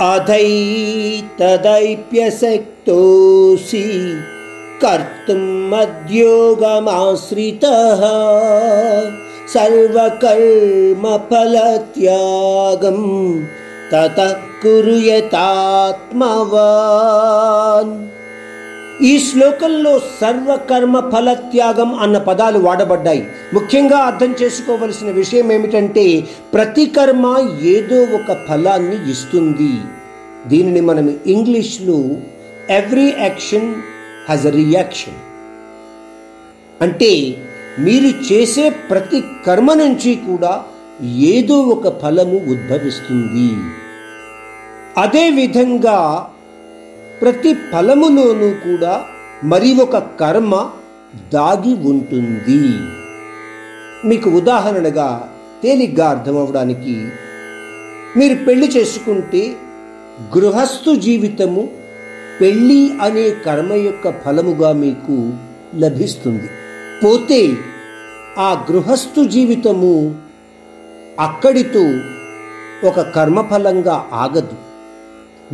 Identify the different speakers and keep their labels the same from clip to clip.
Speaker 1: अधै तदैप्यशक्तोषि कर्तुं मद्योगमाश्रितः सर्वकर्मफलत्यागं ततः कुर्यतात्मवान् ఈ శ్లోకంలో సర్వకర్మ ఫలత్యాగం అన్న పదాలు వాడబడ్డాయి. ముఖ్యంగా అర్థం చేసుకోవలసిన విషయం ఏమిటంటే ప్రతి కర్మ ఏదో ఒక ఫలాన్ని ఇస్తుంది. దీనిని మనం ఇంగ్లీష్లో every action has a reaction. అంటే మీరు చేసే ప్రతి కర్మ నుంచి కూడా ఏదో ఒక ఫలము ఉద్భవిస్తుంది. అదేవిధంగా ప్రతి ఫలములోనూ కూడా మరి ఒక కర్మ దాగి ఉంటుంది. మీకు ఉదాహరణగా తేలిగ్గా అర్థమవడానికి మీరు పెళ్ళి చేసుకుంటే గృహస్థు జీవితము పెళ్ళి అనే కర్మ యొక్క ఫలముగా మీకు లభిస్తుంది. పోతే ఆ గృహస్థు జీవితము అక్కడితో ఒక కర్మఫలంగా ఆగదు.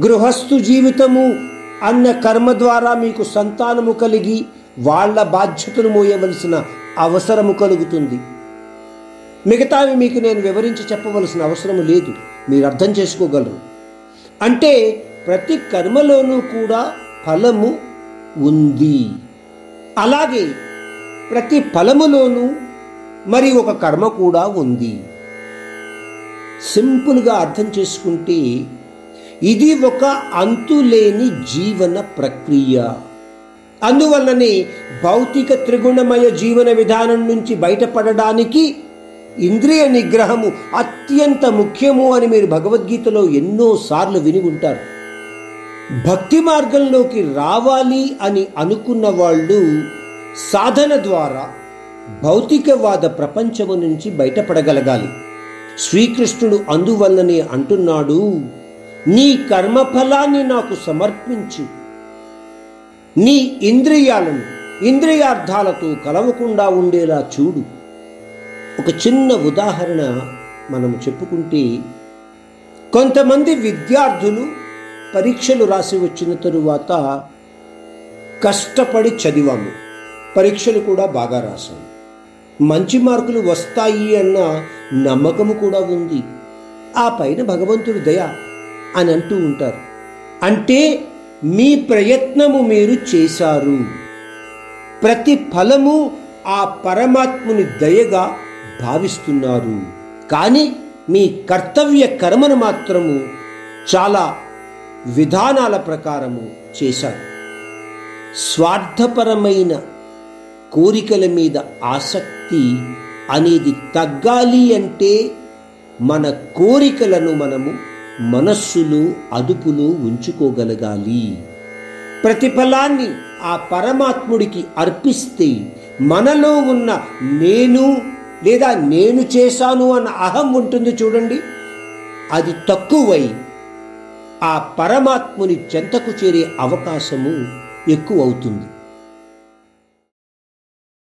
Speaker 1: గృహస్థు జీవితము అన్న కర్మ ద్వారా మీకు సంతానము కలిగి వాళ్ళ బాధ్యతను మోయవలసిన అవసరము కలుగుతుంది. మిగతావి మీకు నేను వివరించి చెప్పవలసిన అవసరం లేదు. మీరు అర్థం చేసుకోగలరు. అంటే ప్రతి కర్మలోనూ కూడా ఫలము ఉంది. అలాగే ప్రతి ఫలములోనూ మరి ఒక కర్మ కూడా ఉంది. సింపుల్గా అర్థం చేసుకుంటే ఇది ఒక అంతులేని జీవన ప్రక్రియ. అందువల్లనే భౌతిక త్రిగుణమయ జీవన విధానం నుంచి బయటపడడానికి ఇంద్రియ నిగ్రహము అత్యంత ముఖ్యము అని మీరు భగవద్గీతలో ఎన్నోసార్లు విని ఉంటారు. భక్తి మార్గంలోకి రావాలి అని అనుకున్న వాళ్ళు సాధన ద్వారా భౌతికవాద ప్రపంచము నుంచి బయటపడగలగాలి. శ్రీకృష్ణుడు అందువల్లనే అంటున్నాడు నీ కర్మఫలాన్ని నాకు సమర్పించు. నీ ఇంద్రియాలను ఇంద్రియార్థాలతో కలవకుండా ఉండేలా చూడు. ఒక చిన్న ఉదాహరణ మనము చెప్పుకుంటే కొంతమంది విద్యార్థులు పరీక్షలు రాసి వచ్చిన తరువాత కష్టపడి చదివాము. పరీక్షలు కూడా బాగా రాశాము మంచి మార్కులు వస్తాయి అన్న నమ్మకము కూడా ఉంది. ఆ పైన భగవంతుడి దయ అని అంటూ ఉంటారు. అంటే మీ ప్రయత్నము మీరు చేశారు. ప్రతి ఫలము ఆ పరమాత్ముని దయగా భావిస్తున్నారు. కానీ మీ కర్తవ్య కర్మను మాత్రము చాలా విధానాల ప్రకారము చేశారు. స్వార్థపరమైన కోరికల మీద ఆసక్తి అనేది తగ్గాలి అంటే మన కోరికలను మనము మనస్సులు అదుపులు ఉంచుకోగలగాలి. ప్రతిఫలాన్ని ఆ పరమాత్ముడికి అర్పిస్తే మనలో ఉన్న నేను లేదా నేను చేశాను అన్న అహం ఉంటుంది చూడండి. అది తక్కువై ఆ పరమాత్ముని చెంతకు చేరే అవకాశము ఎక్కువ అవుతుంది